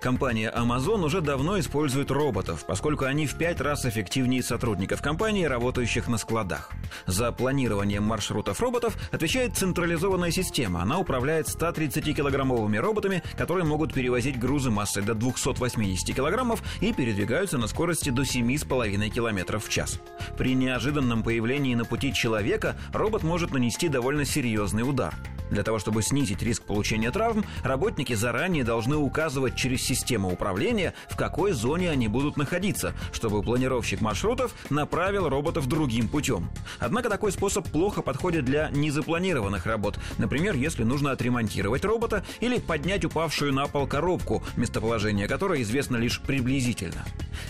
Компания Amazon уже давно использует роботов, поскольку они в пять раз эффективнее сотрудников компании, работающих на складах. За планированием маршрутов роботов отвечает централизованная система. Она управляет 130-килограммовыми роботами, которые могут перевозить грузы массой до 280 килограммов и передвигаются на скорости до 7,5 километров в час. При неожиданном появлении на пути человека робот может нанести довольно серьезный удар. Для того, чтобы снизить риск получения травм, работники заранее должны указывать через систему управления, в какой зоне они будут находиться, чтобы планировщик маршрутов направил роботов другим путем. Однако такой способ плохо подходит для незапланированных работ. Например, если нужно отремонтировать робота или поднять упавшую на пол коробку, местоположение которой известно лишь приблизительно.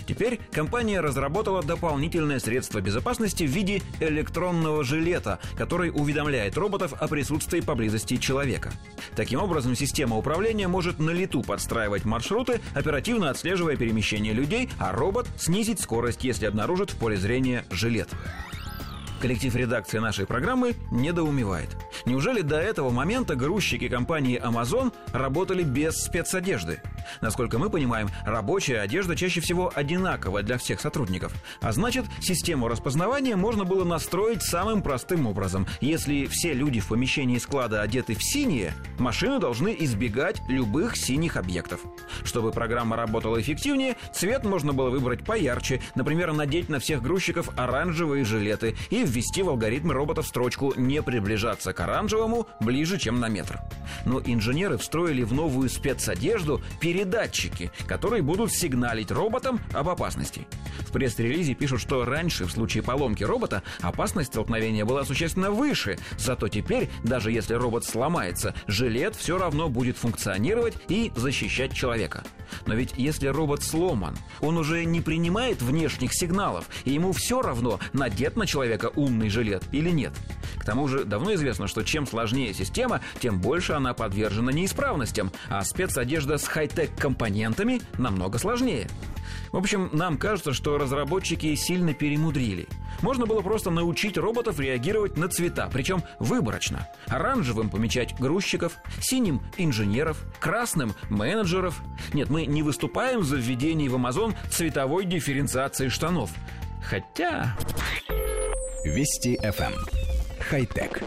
Теперь компания разработала дополнительное средство безопасности в виде электронного жилета, который уведомляет роботов о присутствии поблизости человека. Таким образом, система управления может на лету подстраивать маршруты, оперативно отслеживая перемещение людей, а робот снизить скорость, если обнаружит в поле зрения жилет. Коллектив редакции нашей программы недоумевает. Неужели до этого момента грузчики компании Amazon работали без спецодежды? Насколько мы понимаем, рабочая одежда чаще всего одинаковая для всех сотрудников. А значит, систему распознавания можно было настроить самым простым образом. Если все люди в помещении склада одеты в синие, машины должны избегать любых синих объектов. Чтобы программа работала эффективнее, цвет можно было выбрать поярче, например, надеть на всех грузчиков оранжевые жилеты и ввести в алгоритмы роботов строчку «Не приближаться к оранжевому ближе, чем на метр». Но инженеры встроили в новую спецодежду передатчики, которые будут сигналить роботам об опасности. В пресс-релизе пишут, что раньше, в случае поломки робота, опасность столкновения была существенно выше, зато теперь, даже если робот сломается, жилет все равно будет функционировать и защищать человека. Но ведь если робот сломан, он уже не принимает внешних сигналов, и ему все равно, надет на человека умный жилет или нет. К тому же давно известно, что чем сложнее система, тем больше она подвержена неисправностям, а спецодежда с хай-тек компонентами намного сложнее. В общем, нам кажется, что разработчики сильно перемудрили. Можно было просто научить роботов реагировать на цвета, причем выборочно. Оранжевым помечать грузчиков, синим – инженеров, красным – менеджеров. Нет, мы не выступаем за введение в Amazon цветовой дифференциации штанов. Хотя... Вести FM. Хай-тек.